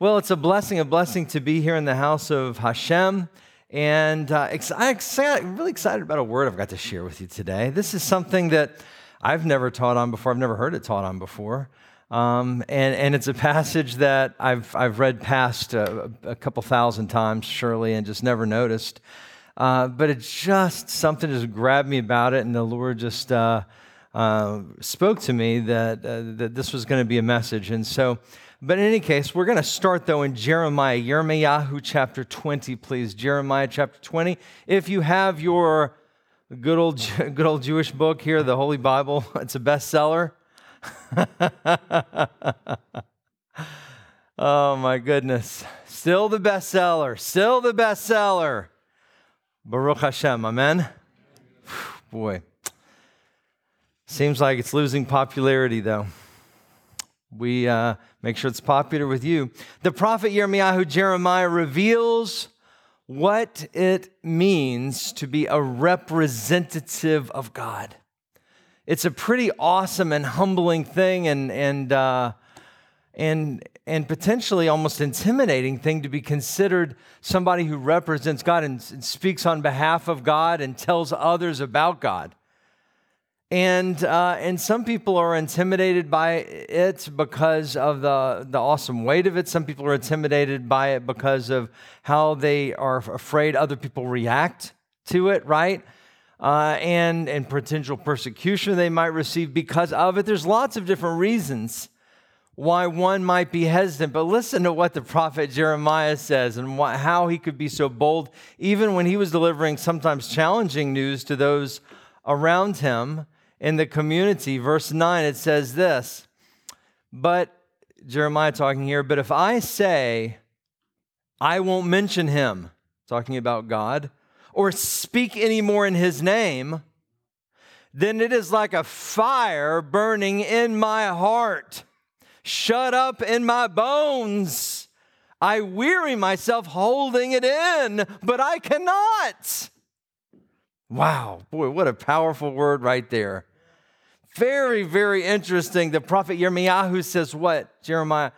Well, it's a blessing, a blessing to be here in the house of Hashem. And uh, I'm really excited about a word I've got to share with you today. This is something that I've never taught on before, I've never heard it taught on before. Um, and, and it's a passage that I've, I've read past a, a couple thousand times, surely, and just never noticed. Uh, but it just, something just grabbed me about it, and the Lord just uh, uh, spoke to me that, uh, that this was going to be a message. And so, but in any case, we're going to start though in Jeremiah, Yirmiyahu chapter 20, please. Jeremiah chapter 20. If you have your good old, good old Jewish book here, the Holy Bible, it's a bestseller. oh my goodness. Still the bestseller. Still the bestseller. Baruch Hashem. Amen. Boy. Seems like it's losing popularity though. We uh, make sure it's popular with you. The prophet Yirmiyahu Jeremiah reveals what it means to be a representative of God it's a pretty awesome and humbling thing and, and, uh, and, and potentially almost intimidating thing to be considered somebody who represents God and, and speaks on behalf of God and tells others about God. And, uh, and some people are intimidated by it because of the, the awesome weight of it. Some people are intimidated by it because of how they are afraid other people react to it, right? uh, and, and potential persecution they might receive because of it. There's lots of different reasons why one might be hesitant. But listen to what the prophet Jeremiah says and what, how he could be so bold, even when he was delivering sometimes challenging news to those around him in the community. Verse 9, it says this But Jeremiah talking here, but if I say, I won't mention him, talking about God, or speak any more in his name, then it is like a fire burning in my heart, shut up in my bones. I weary myself holding it in, but I cannot. Wow, boy, what a powerful word right there. Very, very interesting. The prophet Yirmiyahu says, What? Jeremiah,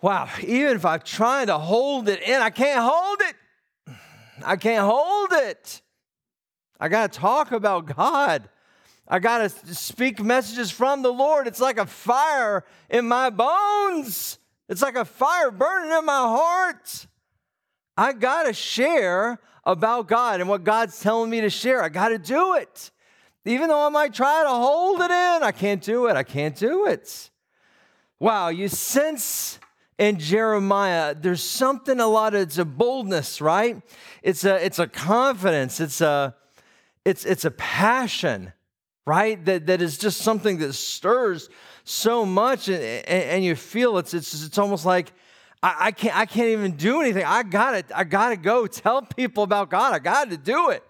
wow, even if I'm trying to hold it in, I can't hold it. I can't hold it. I got to talk about God. I got to speak messages from the Lord. It's like a fire in my bones, it's like a fire burning in my heart. I got to share about God and what God's telling me to share. I got to do it. Even though I might try to hold it in, I can't do it. I can't do it. Wow, you sense in Jeremiah, there's something a lot of it's a boldness, right? It's a it's a confidence, it's a it's it's a passion, right? That that is just something that stirs so much and, and, and you feel it's it's it's almost like I, I, can't I can't even do anything. I gotta I gotta go tell people about God. I gotta do it.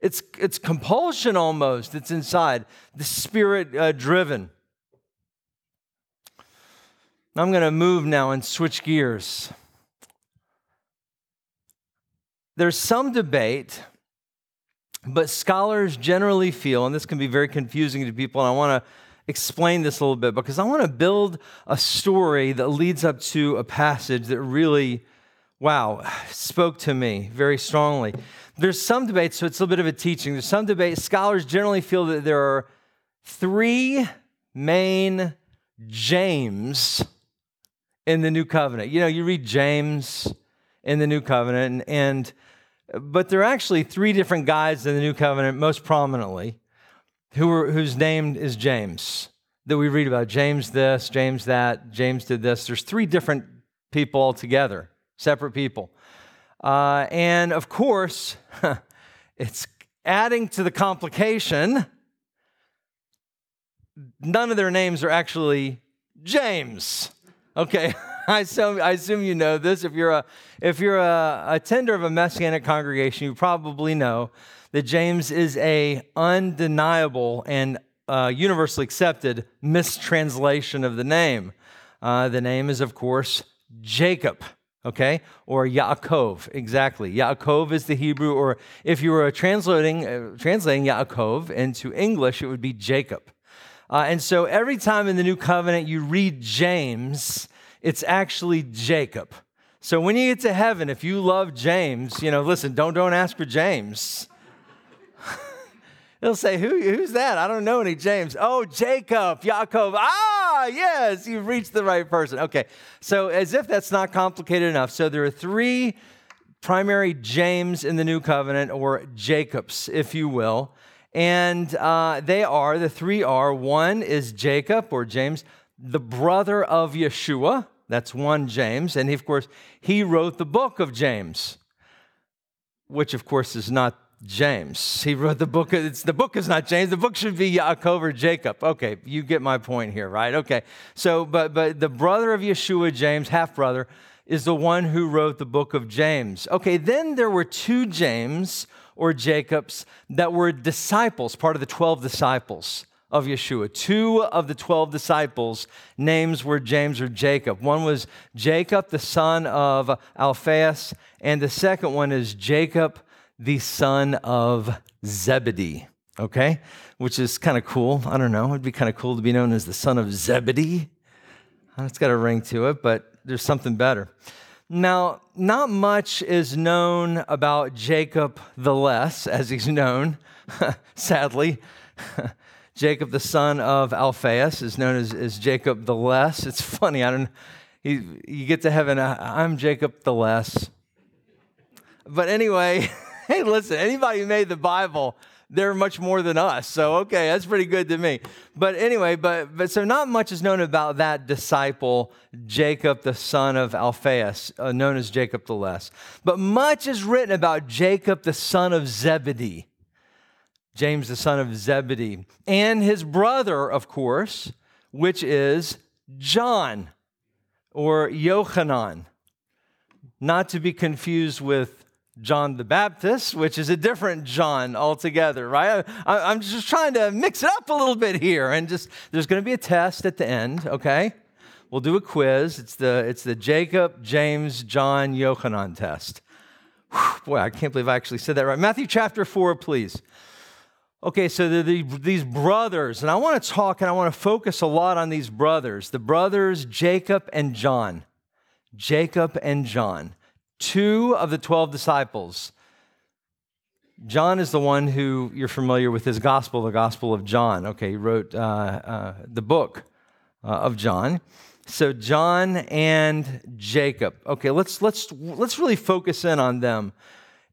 It's it's compulsion almost. It's inside the spirit uh, driven. I'm going to move now and switch gears. There's some debate, but scholars generally feel, and this can be very confusing to people, and I want to explain this a little bit because I want to build a story that leads up to a passage that really, wow, spoke to me very strongly. There's some debate, so it's a little bit of a teaching. There's some debate. Scholars generally feel that there are three main James in the new covenant. You know, you read James in the new covenant, and, and but there are actually three different guys in the new covenant, most prominently, who whose name is James that we read about. James this, James that, James did this. There's three different people altogether, separate people. Uh, and of course, it's adding to the complication. None of their names are actually James. Okay, I assume, I assume you know this. If you're a if you're a attender of a messianic congregation, you probably know that James is a undeniable and uh, universally accepted mistranslation of the name. Uh, the name is, of course, Jacob, okay, or Yaakov, exactly. Yaakov is the Hebrew, or if you were translating, uh, translating Yaakov into English, it would be Jacob. Uh, and so every time in the New Covenant you read James, it's actually Jacob. So when you get to heaven, if you love James, you know, listen, don't, don't ask for James. He'll say, Who, Who's that? I don't know any James. Oh, Jacob, Yaakov. Ah, yes, you've reached the right person. Okay, so as if that's not complicated enough. So there are three primary James in the new covenant, or Jacobs, if you will. And uh, they are, the three are one is Jacob, or James, the brother of Yeshua. That's one James. And he, of course, he wrote the book of James, which, of course, is not James. He wrote the book. It's, the book is not James. The book should be Yaakov or Jacob. Okay, you get my point here, right? Okay. So, but but the brother of Yeshua, James, half brother, is the one who wrote the book of James. Okay. Then there were two James or Jacobs that were disciples, part of the twelve disciples of Yeshua. Two of the 12 disciples' names were James or Jacob. One was Jacob, the son of Alphaeus, and the second one is Jacob, the son of Zebedee, okay? Which is kind of cool. I don't know. It'd be kind of cool to be known as the son of Zebedee. It's got a ring to it, but there's something better. Now, not much is known about Jacob the Less, as he's known, sadly. Jacob, the son of Alphaeus, is known as, as Jacob the Less. It's funny, I don't he, you get to heaven, I'm Jacob the Less. But anyway, hey, listen, anybody who made the Bible, they're much more than us. So, okay, that's pretty good to me. But anyway, but, but so not much is known about that disciple, Jacob, the son of Alphaeus, uh, known as Jacob the Less. But much is written about Jacob, the son of Zebedee, James, the son of Zebedee, and his brother, of course, which is John or Yochanan, not to be confused with John the Baptist, which is a different John altogether, right? I, am just trying to mix it up a little bit here, and just there's going to be a test at the end, okay? We'll do a quiz. It's the it's the Jacob, James, John, Yochanan test. Whew, boy, I can't believe I actually said that right. Matthew chapter four, please. Okay, so the, these brothers, and I want to talk and I want to focus a lot on these brothers, the brothers Jacob and John. Jacob and John two of the 12 disciples. John is the one who you're familiar with his gospel, the Gospel of John. Okay, he wrote uh, uh, the book uh, of John. So John and Jacob. Okay, let's let's let's really focus in on them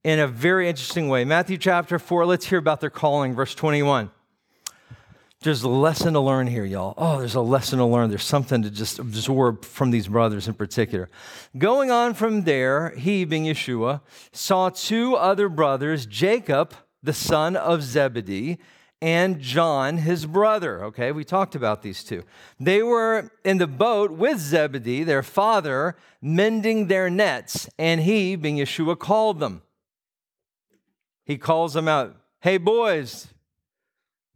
in a very interesting way. Matthew chapter four. Let's hear about their calling, verse 21. There's a lesson to learn here, y'all. Oh, there's a lesson to learn. There's something to just absorb from these brothers in particular. Going on from there, he, being Yeshua, saw two other brothers, Jacob, the son of Zebedee, and John, his brother. Okay, we talked about these two. They were in the boat with Zebedee, their father, mending their nets, and he, being Yeshua, called them. He calls them out, Hey, boys,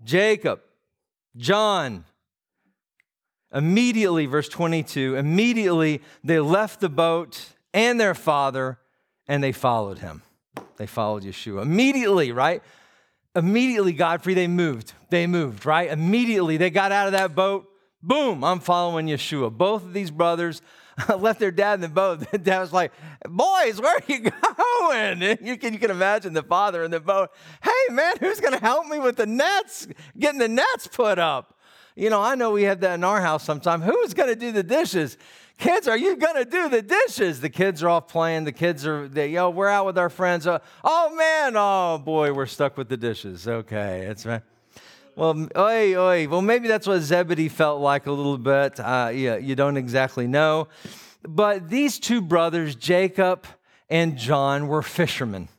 Jacob, John. Immediately, verse 22, immediately they left the boat and their father and they followed him. They followed Yeshua. Immediately, right? Immediately, Godfrey, they moved. They moved, right? Immediately, they got out of that boat. Boom, I'm following Yeshua. Both of these brothers left their dad in the boat. The dad was like, Boys, where are you going? You can, you can imagine the father in the boat. Hey, man, who's going to help me with the nets? Getting the nets put up. You know, I know we have that in our house sometime. Who's going to do the dishes? Kids, are you going to do the dishes? The kids are off playing. The kids are, they, yo, we're out with our friends. Uh, oh, man. Oh, boy, we're stuck with the dishes. Okay, that's right. Well, oi, oi. Well, maybe that's what Zebedee felt like a little bit. Uh, yeah, you don't exactly know. But these two brothers, Jacob and John, were fishermen.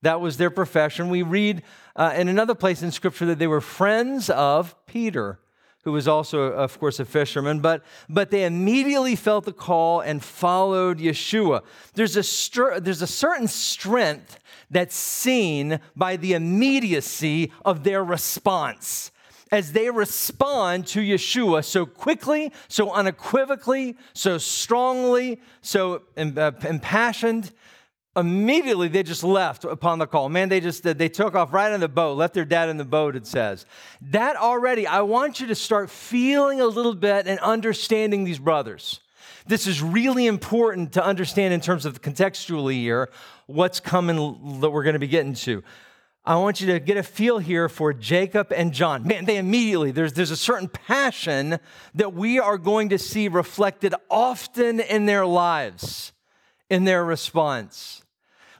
That was their profession. We read uh, in another place in Scripture that they were friends of Peter, who was also, of course, a fisherman. But, but they immediately felt the call and followed Yeshua. There's a, there's a certain strength that's seen by the immediacy of their response. As they respond to Yeshua so quickly, so unequivocally, so strongly, so uh, impassioned, immediately they just left upon the call man they just they took off right on the boat left their dad in the boat it says that already i want you to start feeling a little bit and understanding these brothers this is really important to understand in terms of the contextually here what's coming that we're going to be getting to. I want you to get a feel here for Jacob and John. Man, they immediately, there's, there's a certain passion that we are going to see reflected often in their lives, in their response.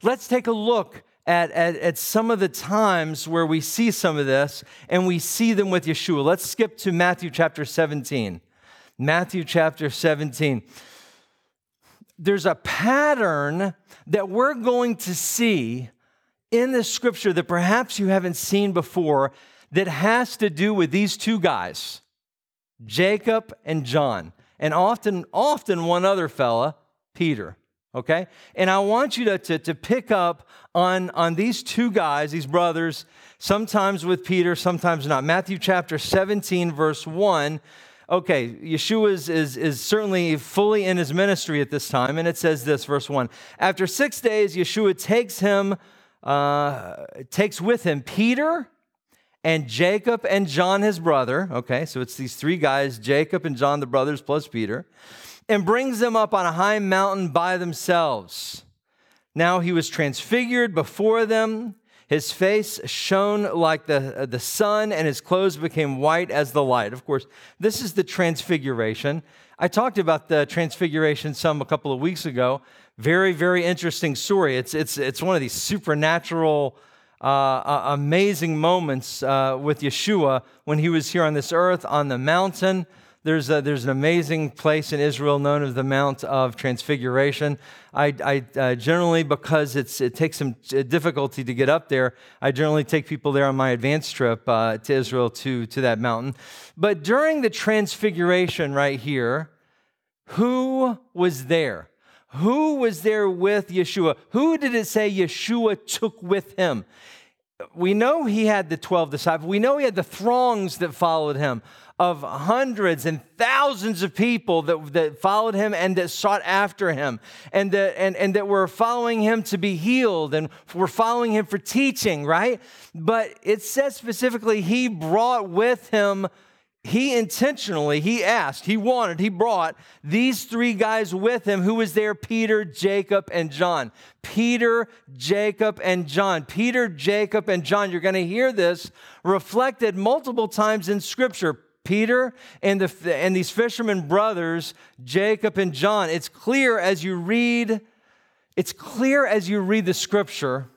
Let's take a look at, at, at some of the times where we see some of this and we see them with Yeshua. Let's skip to Matthew chapter 17. Matthew chapter 17 there's a pattern that we're going to see in the scripture that perhaps you haven't seen before that has to do with these two guys, Jacob and John, and often, often one other fella, Peter. Okay? And I want you to, to, to pick up on, on these two guys, these brothers, sometimes with Peter, sometimes not. Matthew chapter 17, verse 1 okay, Yeshua is, is, is certainly fully in his ministry at this time, and it says this, verse 1. After six days, Yeshua takes him, uh, takes with him Peter and Jacob and John, his brother. Okay, so it's these three guys, Jacob and John, the brothers, plus Peter, and brings them up on a high mountain by themselves. Now he was transfigured before them his face shone like the, uh, the sun, and his clothes became white as the light. Of course, this is the transfiguration. I talked about the transfiguration some a couple of weeks ago. Very, very interesting story. It's, it's, it's one of these supernatural, uh, uh, amazing moments uh, with Yeshua when he was here on this earth on the mountain. There's, a, there's an amazing place in Israel known as the Mount of Transfiguration. I, I uh, generally, because it's, it takes some difficulty to get up there, I generally take people there on my advance trip uh, to Israel to, to that mountain. But during the Transfiguration right here, who was there? Who was there with Yeshua? Who did it say Yeshua took with him? We know he had the 12 disciples. We know he had the throngs that followed him of hundreds and thousands of people that, that followed him and that sought after him and that, and, and that were following him to be healed and were following him for teaching, right? But it says specifically, he brought with him he intentionally he asked he wanted he brought these three guys with him. Who was there? Peter jacob and john. Peter jacob and john. Peter jacob and john. You're going to hear this reflected multiple times in scripture Peter and, the, and these fishermen brothers, Jacob and John. It's clear as you read, it's clear as you read the scripture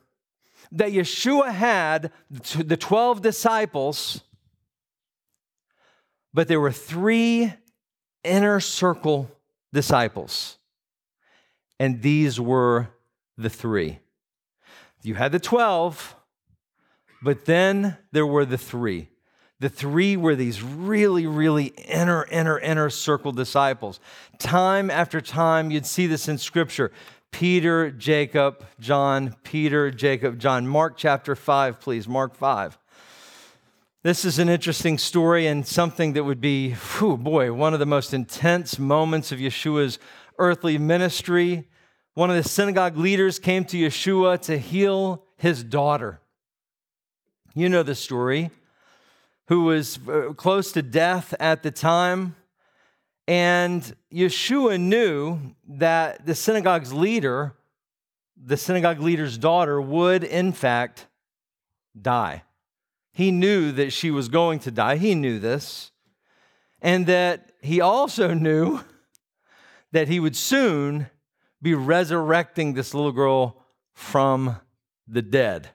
that Yeshua had the 12 disciples, but there were three inner circle disciples. And these were the three. You had the 12, but then there were the three. The three were these really, really inner, inner, inner circle disciples. Time after time, you'd see this in Scripture. Peter, Jacob, John, Peter, Jacob, John. Mark chapter 5, please. Mark 5. This is an interesting story and something that would be, whew, boy, one of the most intense moments of Yeshua's earthly ministry. One of the synagogue leaders came to Yeshua to heal his daughter. You know the story who was uh, close to death at the time. And Yeshua knew that the synagogue's leader, the synagogue leader's daughter, would in fact die. He knew that she was going to die. He knew this. and that he also knew that he would soon be resurrecting this little girl from the dead.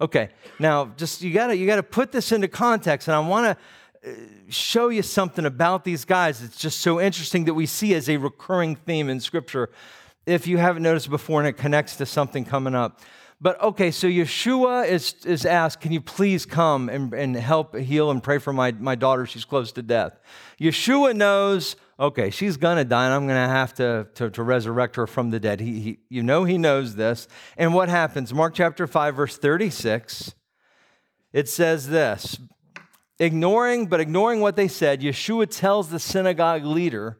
Okay, now just you gotta you gotta put this into context, and I want to uh, show you something about these guys. It's just so interesting that we see as a recurring theme in Scripture. If you haven't noticed before, and it connects to something coming up. But okay, so Yeshua is, is asked, Can you please come and, and help heal and pray for my, my daughter? She's close to death. Yeshua knows, okay, she's going to die and I'm going to have to, to, resurrect her from the dead. He, he, you know he knows this. And what happens? Mark chapter 5, verse 36, it says this Ignoring, but ignoring what they said, Yeshua tells the synagogue leader,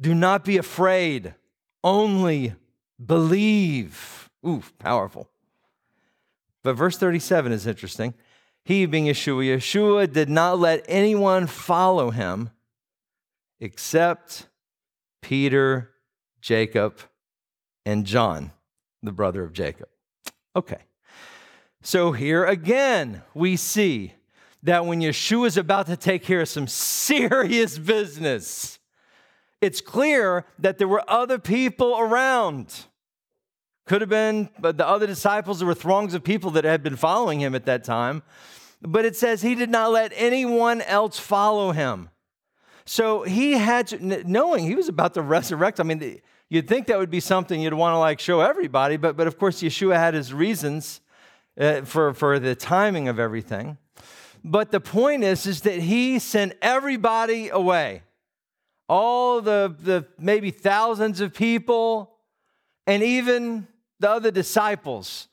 Do not be afraid, only believe. Ooh, powerful. But verse 37 is interesting. He, being Yeshua, Yeshua did not let anyone follow him except Peter, Jacob, and John, the brother of Jacob. Okay. So here again, we see that when Yeshua is about to take care of some serious business, it's clear that there were other people around. Could have been but the other disciples, there were throngs of people that had been following him at that time. But it says he did not let anyone else follow him. So he had to, knowing he was about to resurrect. I mean, you'd think that would be something you'd want to like show everybody, but, but of course, Yeshua had his reasons uh, for, for the timing of everything. But the point is, is that he sent everybody away. All the, the maybe thousands of people, and even the other disciples.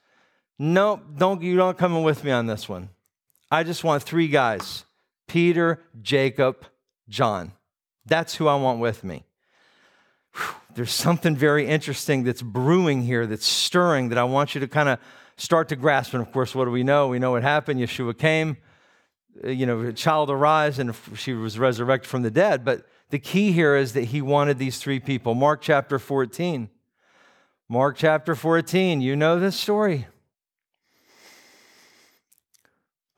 No, don't you don't coming with me on this one. I just want three guys: Peter, Jacob, John. That's who I want with me. Whew, there's something very interesting that's brewing here, that's stirring, that I want you to kind of start to grasp. And of course, what do we know? We know what happened. Yeshua came, uh, you know, a child arise, and she was resurrected from the dead. But the key here is that he wanted these three people. Mark chapter 14. Mark chapter 14, you know this story.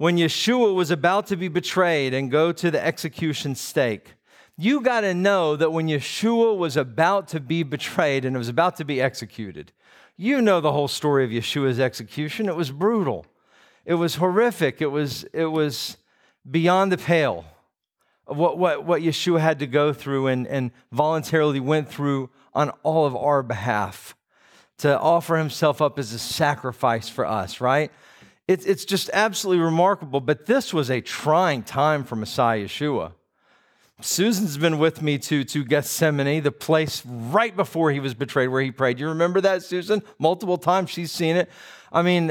When Yeshua was about to be betrayed and go to the execution stake, you got to know that when Yeshua was about to be betrayed and it was about to be executed, you know the whole story of Yeshua's execution. It was brutal. It was horrific. It was, it was beyond the pale of what, what, what Yeshua had to go through and, and voluntarily went through on all of our behalf to offer himself up as a sacrifice for us, right? It's, it's just absolutely remarkable. But this was a trying time for Messiah Yeshua. Susan's been with me to, to Gethsemane, the place right before he was betrayed where he prayed. You remember that, Susan? Multiple times she's seen it. I mean,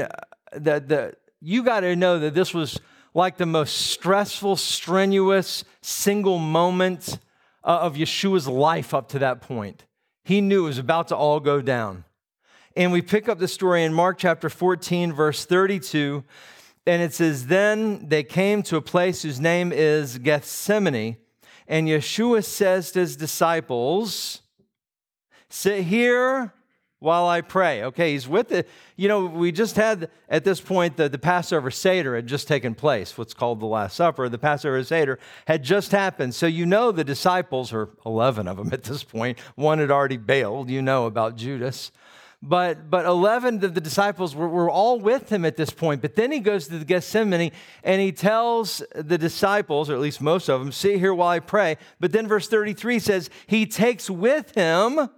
the, the, you got to know that this was like the most stressful, strenuous, single moment uh, of Yeshua's life up to that point. He knew it was about to all go down. And we pick up the story in Mark chapter 14, verse 32. And it says, Then they came to a place whose name is Gethsemane. And Yeshua says to his disciples, Sit here while I pray. Okay, he's with it. You know, we just had at this point the, the Passover Seder had just taken place, what's called the Last Supper. The Passover Seder had just happened. So you know the disciples, or 11 of them at this point, one had already bailed. You know about Judas. But, but 11 of the disciples were, were all with him at this point. But then he goes to the Gethsemane and he tells the disciples, or at least most of them, sit here while I pray. But then verse 33 says, he takes with him,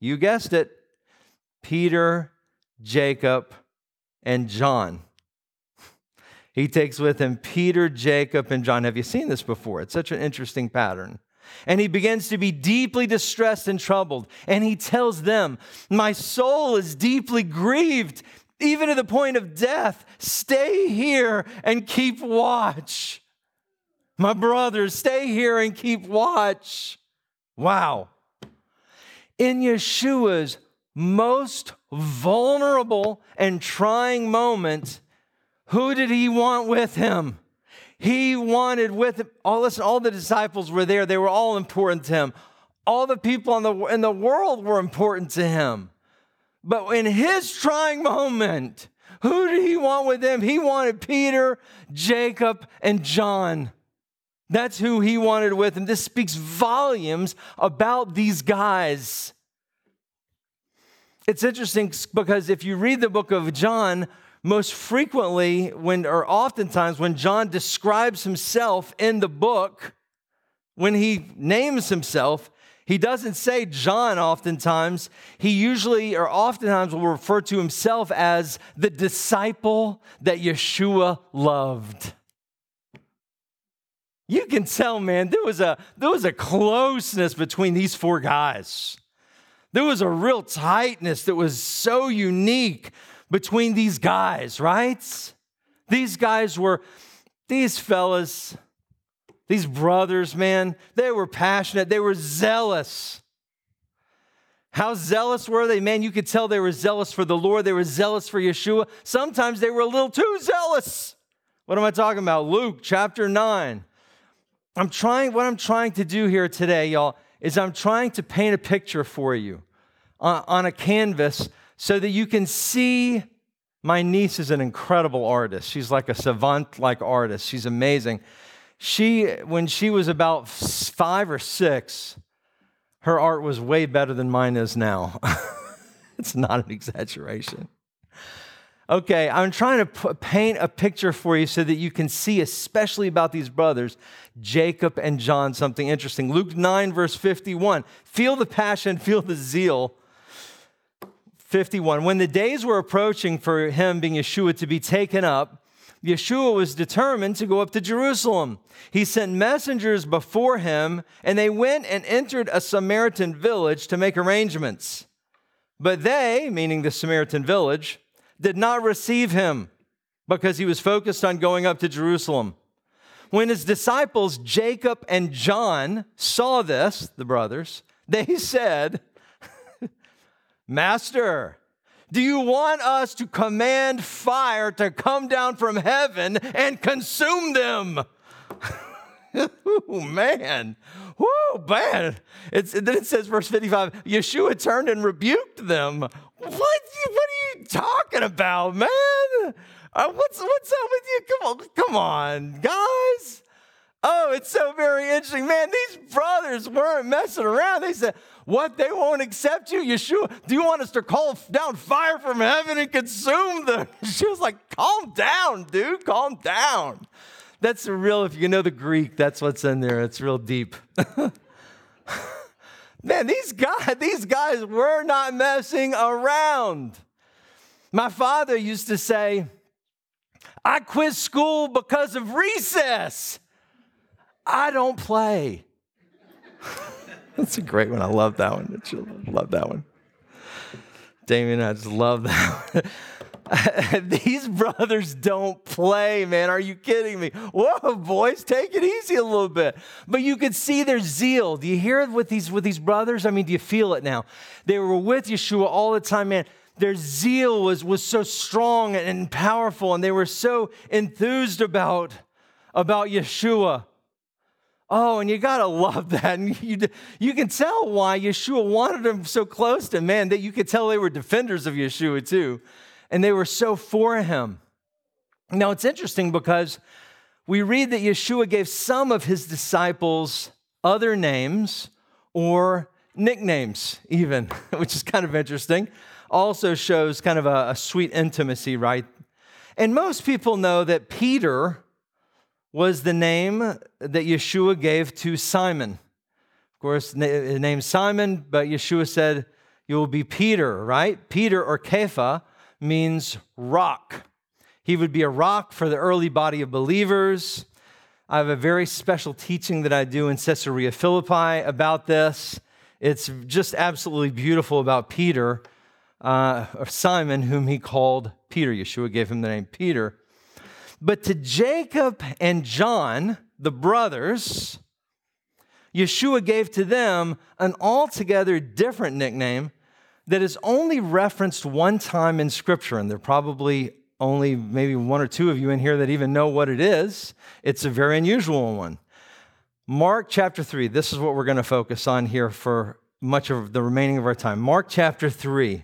you guessed it, Peter, Jacob, and John. He takes with him Peter, Jacob, and John. Have you seen this before? It's such an interesting pattern and he begins to be deeply distressed and troubled. And he tells them, My soul is deeply grieved, even to the point of death. Stay here and keep watch. My brothers, stay here and keep watch. Wow. In Yeshua's most vulnerable and trying moment, who did he want with him? He wanted with all oh, listen, all the disciples were there. They were all important to him. All the people in the, in the world were important to him. But in his trying moment, who did he want with him? He wanted Peter, Jacob, and John. That's who he wanted with him. This speaks volumes about these guys. It's interesting because if you read the book of John, most frequently, when or oftentimes, when John describes himself in the book, when he names himself, he doesn't say John oftentimes. He usually or oftentimes will refer to himself as the disciple that Yeshua loved. You can tell, man, there was a, there was a closeness between these four guys. There was a real tightness that was so unique between these guys, right? These guys were, these fellas, these brothers, man, they were passionate, they were zealous. How zealous were they? Man, you could tell they were zealous for the Lord, they were zealous for Yeshua. Sometimes they were a little too zealous. What am I talking about? Luke chapter 9. I'm trying, what I'm trying to do here today, y'all, is I'm trying to paint a picture for you on, on a canvas so that you can see my niece is an incredible artist. She's like a savant like artist. She's amazing. She, when she was about five or six, her art was way better than mine is now. it's not an exaggeration. Okay, I'm trying to p- paint a picture for you so that you can see, especially about these brothers, Jacob and John, something interesting. Luke 9, verse 51. Feel the passion, feel the zeal. 51. When the days were approaching for him, being Yeshua, to be taken up, Yeshua was determined to go up to Jerusalem. He sent messengers before him, and they went and entered a Samaritan village to make arrangements. But they, meaning the Samaritan village, did not receive him because he was focused on going up to Jerusalem. When his disciples, Jacob and John, saw this, the brothers, they said, Master, do you want us to command fire to come down from heaven and consume them? oh, man. Whoa, man. It's, then it says, verse 55 Yeshua turned and rebuked them. What, what are you talking about, man? Uh, what's, what's up with you? Come on, come on, guys. Oh, it's so very interesting. Man, these brothers weren't messing around. They said, What? They won't accept you? Yeshua, do you want us to call down fire from heaven and consume them? She was like, Calm down, dude. Calm down. That's real, if you know the Greek, that's what's in there. It's real deep. Man, these guys, these guys were not messing around. My father used to say, I quit school because of recess. I don't play. That's a great one. I love that one. Love that one. Damien, I just love that These brothers don't play, man. Are you kidding me? Whoa, boys, take it easy a little bit. But you could see their zeal. Do you hear it with these with these brothers? I mean, do you feel it now? They were with Yeshua all the time, man. Their zeal was, was so strong and powerful, and they were so enthused about, about Yeshua. Oh, and you gotta love that. And you, you can tell why Yeshua wanted them so close to man that you could tell they were defenders of Yeshua too. And they were so for him. Now it's interesting because we read that Yeshua gave some of his disciples other names or nicknames, even, which is kind of interesting. Also shows kind of a, a sweet intimacy, right? And most people know that Peter was the name that Yeshua gave to Simon. Of course, his name Simon, but Yeshua said, You will be Peter, right? Peter or Kepha means rock. He would be a rock for the early body of believers. I have a very special teaching that I do in Caesarea Philippi about this. It's just absolutely beautiful about Peter, uh, Simon, whom he called Peter. Yeshua gave him the name Peter. But to Jacob and John, the brothers, Yeshua gave to them an altogether different nickname that is only referenced one time in Scripture, and there are probably only maybe one or two of you in here that even know what it is. It's a very unusual one. Mark chapter 3, this is what we're going to focus on here for much of the remaining of our time. Mark chapter 3.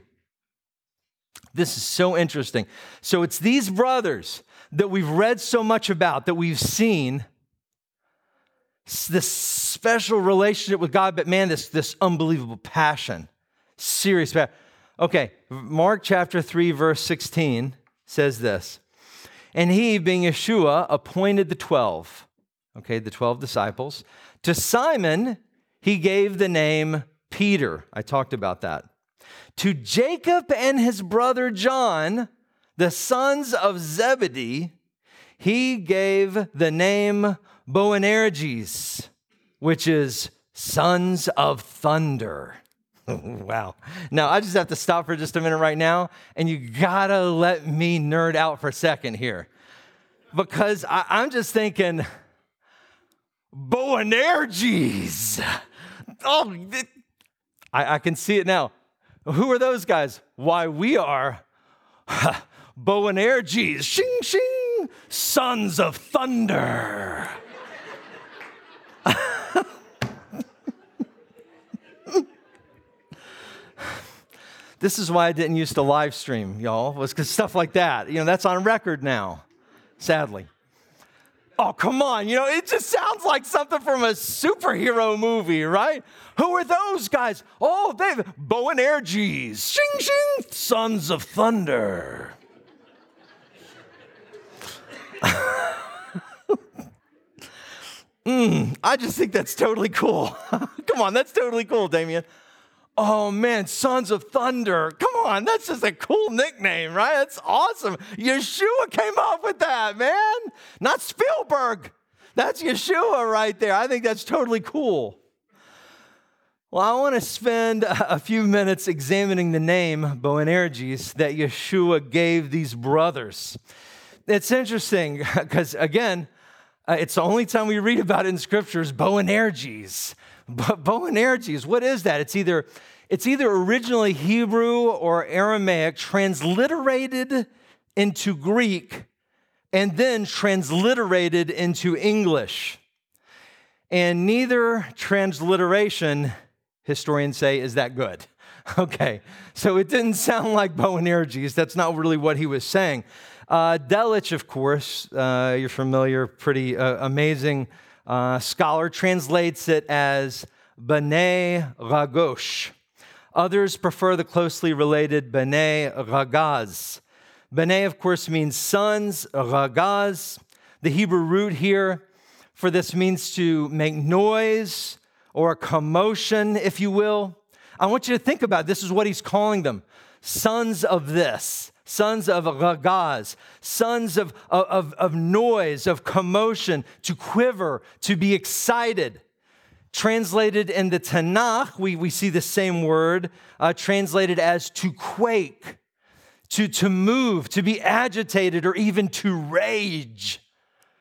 This is so interesting. So it's these brothers that we've read so much about, that we've seen, this special relationship with God, but man, this, this unbelievable passion, serious passion. Okay, Mark chapter 3, verse 16 says this And he, being Yeshua, appointed the 12, okay, the 12 disciples. To Simon, he gave the name Peter. I talked about that. To Jacob and his brother John, the sons of Zebedee, he gave the name Boanerges, which is sons of thunder. wow. Now, I just have to stop for just a minute right now, and you gotta let me nerd out for a second here. Because I, am just thinking, Boanerges. Oh, it, I, I can see it now. Who are those guys? Why, we are Boanerges. Shing, shing, sons of thunder. this is why I didn't used to live stream, y'all, was because stuff like that, you know, that's on record now, sadly. Oh, come on. You know, it just sounds like something from a superhero movie, right? Who are those guys? Oh, they've Boanerges. Shing, shing, sons of thunder. mm, I just think that's totally cool. Come on, that's totally cool, Damien. Oh man, Sons of Thunder. Come on, that's just a cool nickname, right? That's awesome. Yeshua came up with that, man. Not Spielberg. That's Yeshua right there. I think that's totally cool. Well, I want to spend a few minutes examining the name Boanerges that Yeshua gave these brothers. It's interesting because, again, uh, it's the only time we read about it in scriptures Boanerges. But Boanerges, what is that? It's either, it's either originally Hebrew or Aramaic, transliterated into Greek, and then transliterated into English. And neither transliteration, historians say, is that good. Okay, so it didn't sound like Boanerges. That's not really what he was saying. Uh, Delitzsch, of course, uh, you're familiar, pretty uh, amazing uh, scholar translates it as B'nai Ragosh. Others prefer the closely related B'nai Ragaz. B'nai, of course, means sons, Ragaz. The Hebrew root here for this means to make noise or a commotion, if you will. I want you to think about it. this is what he's calling them sons of this sons of ragaz, sons of, of, of noise, of commotion, to quiver, to be excited. Translated in the Tanakh, we, we see the same word uh, translated as to quake, to, to move, to be agitated, or even to rage.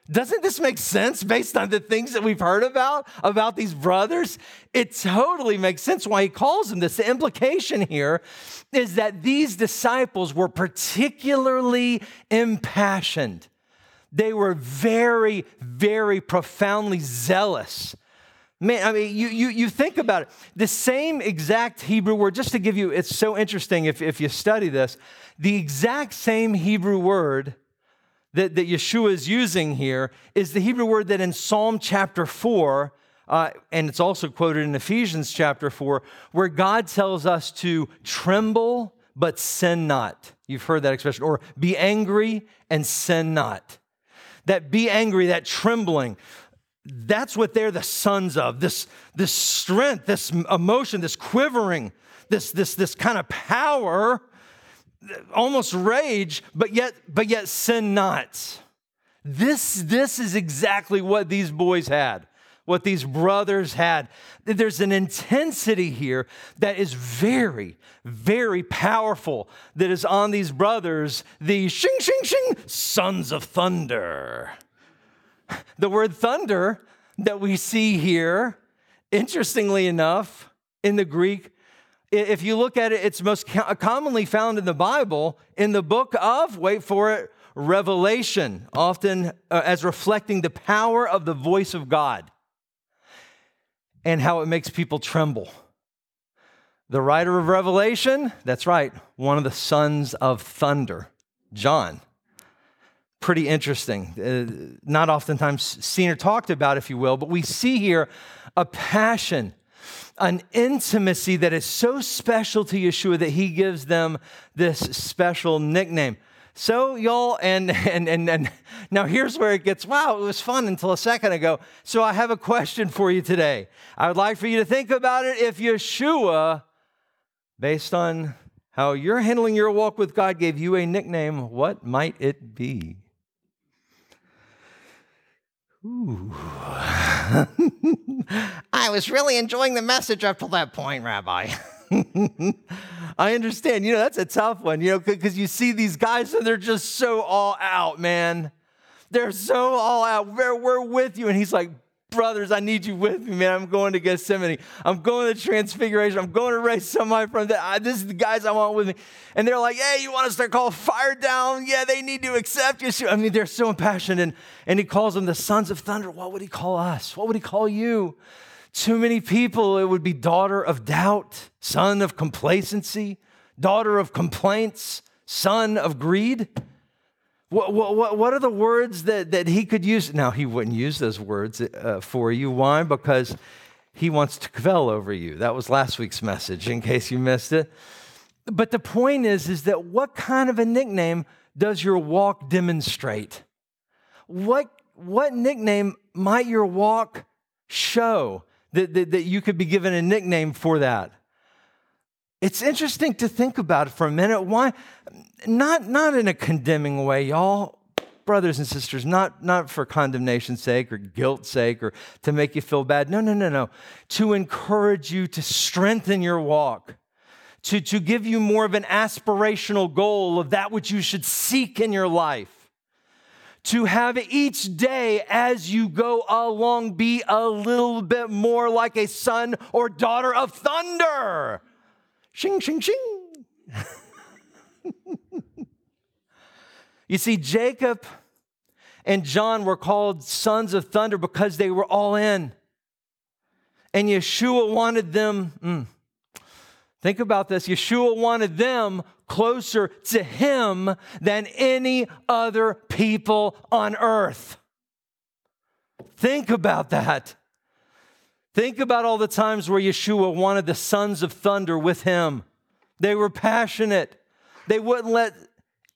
Doesn't this make sense based on the things that we've heard about, about these brothers? It totally makes sense why he calls them this. The implication here is that these disciples were particularly impassioned. They were very, very profoundly zealous. Man, I mean, you, you, you think about it. The same exact Hebrew word, just to give you, it's so interesting if, if you study this, the exact same Hebrew word that, that Yeshua is using here is the Hebrew word that in Psalm chapter 4, uh, and it's also quoted in Ephesians chapter 4, where God tells us to tremble but sin not. You've heard that expression, or be angry and sin not. That be angry, that trembling, that's what they're the sons of this, this strength, this emotion, this quivering, this, this, this kind of power almost rage, but yet, but yet sin not. This, this is exactly what these boys had, what these brothers had. There's an intensity here that is very, very powerful that is on these brothers, the shing, shing, shing, sons of thunder. The word thunder that we see here, interestingly enough, in the Greek, if you look at it, it's most commonly found in the Bible in the book of, wait for it, Revelation, often uh, as reflecting the power of the voice of God and how it makes people tremble. The writer of Revelation, that's right, one of the sons of thunder, John. pretty interesting. Uh, not oftentimes seen or talked about, if you will, but we see here a passion, an intimacy that is so special to Yeshua that he gives them this special nickname. So, y'all, and, and, and, and now here's where it gets wow, it was fun until a second ago. So, I have a question for you today. I would like for you to think about it if Yeshua, based on how you're handling your walk with God, gave you a nickname, what might it be? I was really enjoying the message up to that point, Rabbi. I understand. You know, that's a tough one, you know, because you see these guys and they're just so all out, man. They're so all out. We're, we're with you. And he's like, brothers, I need you with me, man. I'm going to Gethsemane. I'm going to Transfiguration. I'm going to raise somebody from the. I, this is the guys I want with me. And they're like, hey, you want us to call fire down? Yeah, they need to accept you. I mean, they're so impassioned. And, and he calls them the sons of thunder. What would he call us? What would he call you? Too many people, it would be daughter of doubt, son of complacency, daughter of complaints, son of greed. What, what, what are the words that, that he could use? Now, he wouldn't use those words uh, for you. Why? Because he wants to kvel over you. That was last week's message, in case you missed it. But the point is, is that what kind of a nickname does your walk demonstrate? What, what nickname might your walk show? that, that, that you could be given a nickname for that. It's interesting to think about it for a minute. Why? Not, not in a condemning way, y'all. Brothers and sisters, not, not for condemnation's sake or guilt's sake or to make you feel bad. No, no, no, no. To encourage you to strengthen your walk, to, to give you more of an aspirational goal of that which you should seek in your life to have each day as you go along be a little bit more like a son or daughter of thunder. Shing, shing, shing. you see, Jacob and John were called sons of thunder because they were all in. And Yeshua wanted them, mm, think about this, Yeshua wanted them closer to Him than any other people on earth. Think about that. Think about all the times where Yeshua wanted the sons of thunder with him. They were passionate. They wouldn't let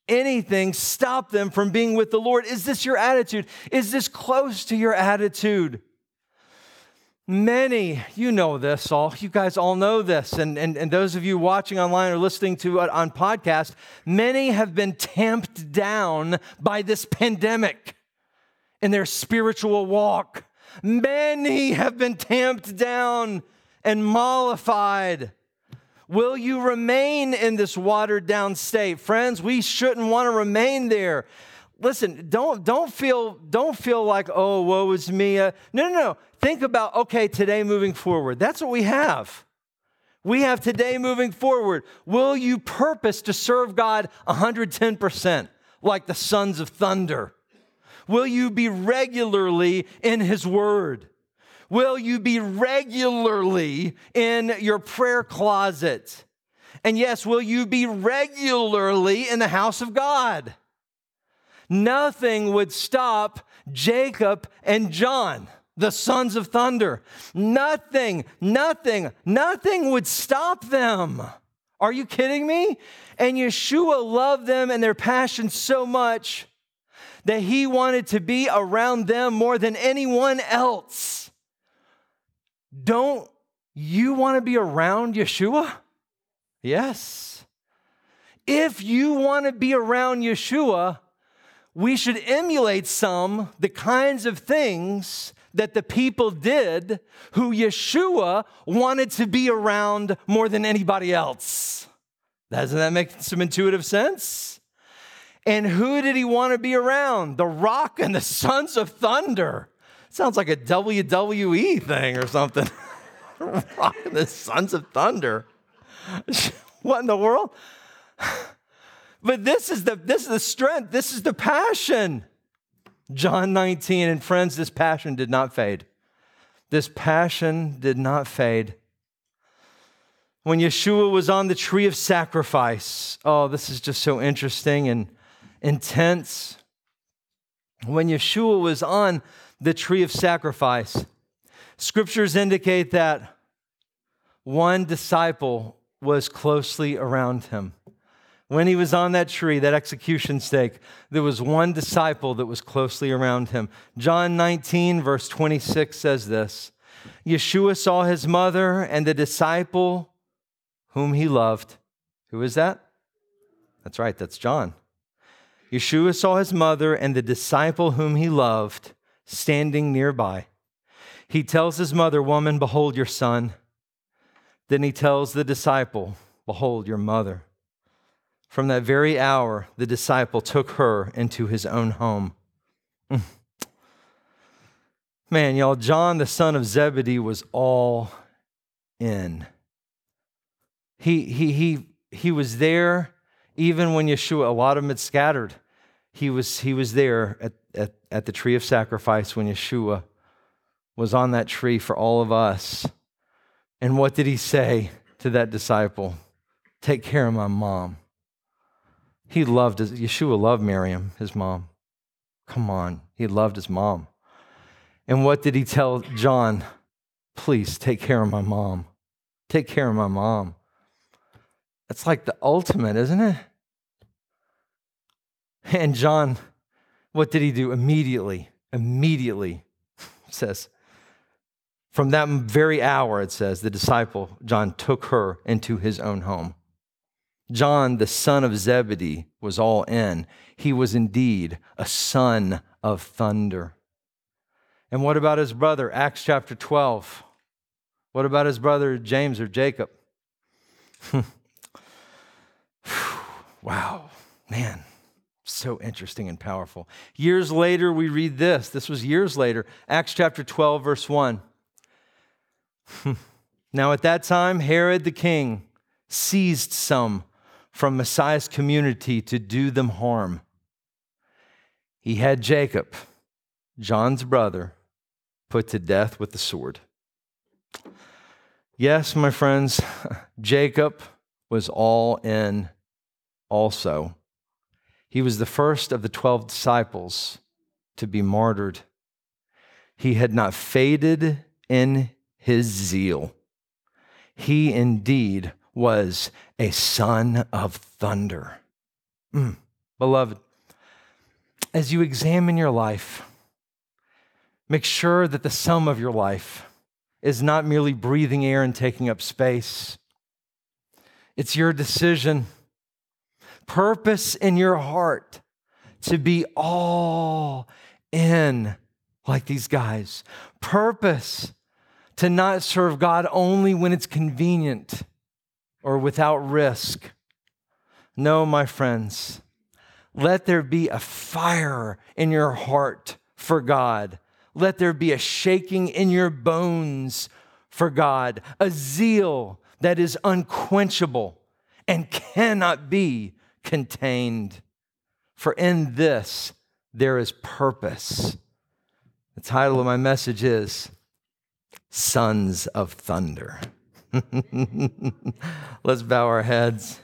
anything stop them from being with the Lord. Is this your attitude? Is this close to your attitude? Many, you know this all, you guys all know this, and, and, and those of you watching online or listening to it on podcast, many have been tamped down by this pandemic in their spiritual walk. Many have been tamped down and mollified. Will you remain in this watered down state? Friends, we shouldn't want to remain there listen, don't, don't, feel, don't feel like, oh, woe is me. Uh, no, no, no. Think about, okay, today moving forward. That's what we have. We have today moving forward. Will you purpose to serve God 110% like the sons of thunder? Will you be regularly in His Word? Will you be regularly in your prayer closet? And yes, will you be regularly in the house of God? nothing would stop Jacob and John, the sons of thunder. Nothing, nothing, nothing would stop them. Are you kidding me? And Yeshua loved them and their passion so much that he wanted to be around them more than anyone else. Don't you want to be around Yeshua? Yes. If you want to be around Yeshua, we should emulate some, the kinds of things that the people did who Yeshua wanted to be around more than anybody else. Doesn't that make some intuitive sense? And who did he want to be around? The rock and the sons of thunder. Sounds like a WWE thing or something. The rock and the sons of thunder. what in the world? But this is the this is the strength, this is the passion. John 19 and friends, this passion did not fade. This passion did not fade. When Yeshua was on the tree of sacrifice, oh, this is just so interesting and intense. when Yeshua was on the tree of sacrifice, scriptures indicate that one disciple was closely around him. When he was on that tree, that execution stake, there was one disciple that was closely around him. John 19, verse 26 says this Yeshua saw his mother and the disciple whom he loved. Who is that? That's right, that's John. Yeshua saw his mother and the disciple whom he loved standing nearby. He tells his mother, Woman, behold your son. Then he tells the disciple, Behold your mother. From that very hour, the disciple took her into his own home. Man, y'all, John, the son of Zebedee, was all in. He, he, he, he was there even when Yeshua, a lot of them had scattered. He was, he was there at, at, at the tree of sacrifice when Yeshua was on that tree for all of us. And what did he say to that disciple? Take care of my mom. He loved Yeshua loved Miriam, his mom. Come on, he loved his mom. And what did he tell John? Please take care of my mom. Take care of my mom. That's like the ultimate, isn't it? And John, what did he do? Immediately, immediately says, from that very hour, it says, the disciple, John, took her into his own home. John, the son of Zebedee, was all in. He was indeed a son of thunder. And what about his brother? Acts chapter 12. What about his brother James or Jacob? wow, man, so interesting and powerful. Years later, we read this. This was years later, Acts chapter 12, verse 1. now, at that time, Herod the king seized some from Messiah's community to do them harm. He had Jacob, John's brother, put to death with the sword. Yes, my friends, Jacob was all in also. He was the first of the 12 disciples to be martyred. He had not faded in his zeal. He indeed was a son of thunder. Mm. Beloved, as you examine your life, make sure that the sum of your life is not merely breathing air and taking up space. It's your decision, purpose in your heart to be all in like these guys. Purpose to not serve God only when it's convenient or without risk. No, my friends, let there be a fire in your heart for God. Let there be a shaking in your bones for God, a zeal that is unquenchable and cannot be contained. For in this there is purpose. The title of my message is Sons of Thunder. Let's bow our heads.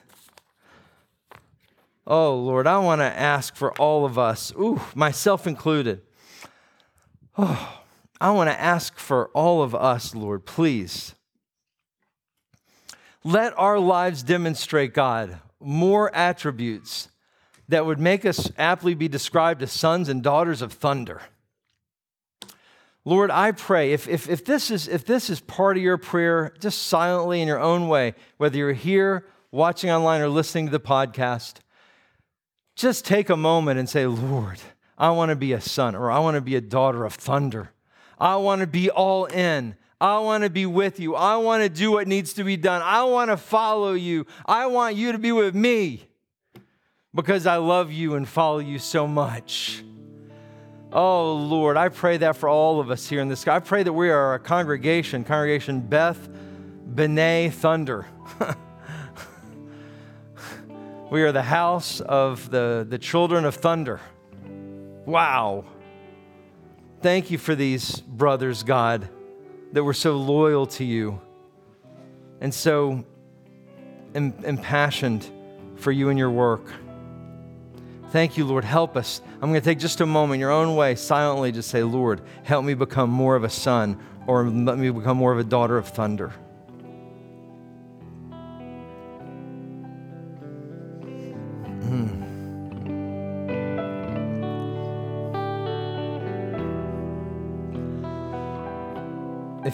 Oh, Lord, I want to ask for all of us, ooh, myself included. Oh, I want to ask for all of us, Lord, please. Let our lives demonstrate, God, more attributes that would make us aptly be described as sons and daughters of thunder. Lord, I pray if, if, if, this is, if this is part of your prayer, just silently in your own way, whether you're here, watching online, or listening to the podcast, just take a moment and say, Lord, I want to be a son or I want to be a daughter of thunder. I want to be all in. I want to be with you. I want to do what needs to be done. I want to follow you. I want you to be with me because I love you and follow you so much. Oh, Lord, I pray that for all of us here in this. I pray that we are a congregation, congregation Beth B'nai Thunder. we are the house of the, the children of thunder. Wow. Thank you for these brothers, God, that were so loyal to you and so impassioned for you and your work. Thank you, Lord. Help us. I'm going to take just a moment, your own way, silently, just say, Lord, help me become more of a son or let me become more of a daughter of thunder.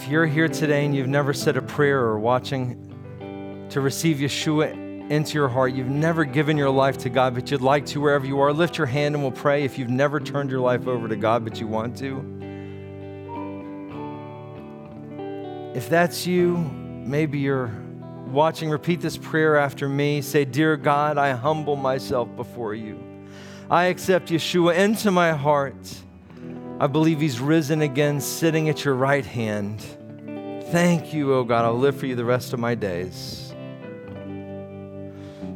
If you're here today and you've never said a prayer or watching to receive Yeshua into your heart, you've never given your life to God, but you'd like to wherever you are, lift your hand and we'll pray. If you've never turned your life over to God, but you want to, if that's you, maybe you're watching, repeat this prayer after me. Say, Dear God, I humble myself before you. I accept Yeshua into my heart. I believe he's risen again, sitting at your right hand. Thank you, oh God. I'll live for you the rest of my days.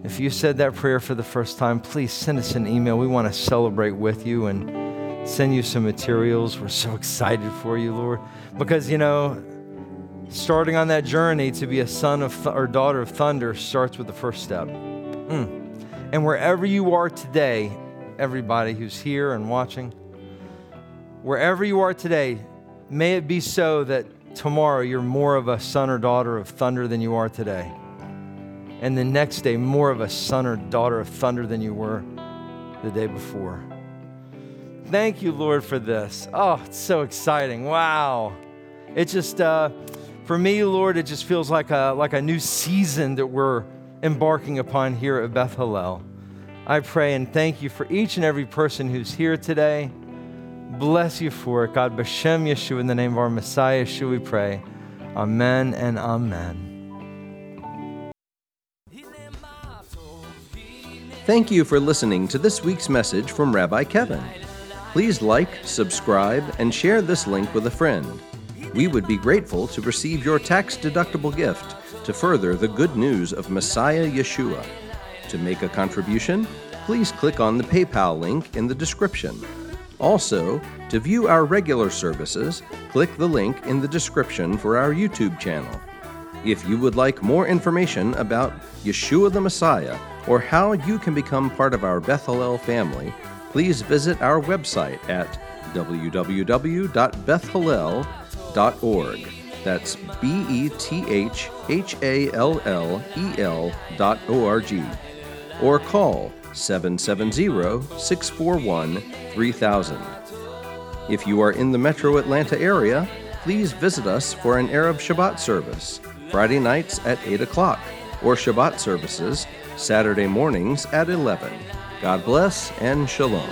If you said that prayer for the first time, please send us an email. We want to celebrate with you and send you some materials. We're so excited for you, Lord. Because, you know, starting on that journey to be a son of th- or daughter of thunder starts with the first step. Mm. And wherever you are today, everybody who's here and watching, wherever you are today, may it be so that tomorrow you're more of a son or daughter of thunder than you are today. And the next day, more of a son or daughter of thunder than you were the day before. Thank you, Lord, for this. Oh, it's so exciting. Wow. It just, uh, for me, Lord, it just feels like a, like a new season that we're embarking upon here at Beth Hallel. I pray and thank you for each and every person who's here today bless you for it. God, Bashem Yeshua, in the name of our Messiah, Yeshua, we pray. Amen and amen. Thank you for listening to this week's message from Rabbi Kevin. Please like, subscribe, and share this link with a friend. We would be grateful to receive your tax deductible gift to further the good news of Messiah Yeshua. To make a contribution, please click on the PayPal link in the description. Also, to view our regular services, click the link in the description for our YouTube channel. If you would like more information about Yeshua the Messiah or how you can become part of our Beth Hallel family, please visit our website at www.bethhallel.org. That's B E T H H A L L E L dot O R G. Or call 770 641 3000. If you are in the metro Atlanta area, please visit us for an Erev Shabbat service, Friday nights at 8 o'clock, or Shabbat services, Saturday mornings at 11. God bless and shalom.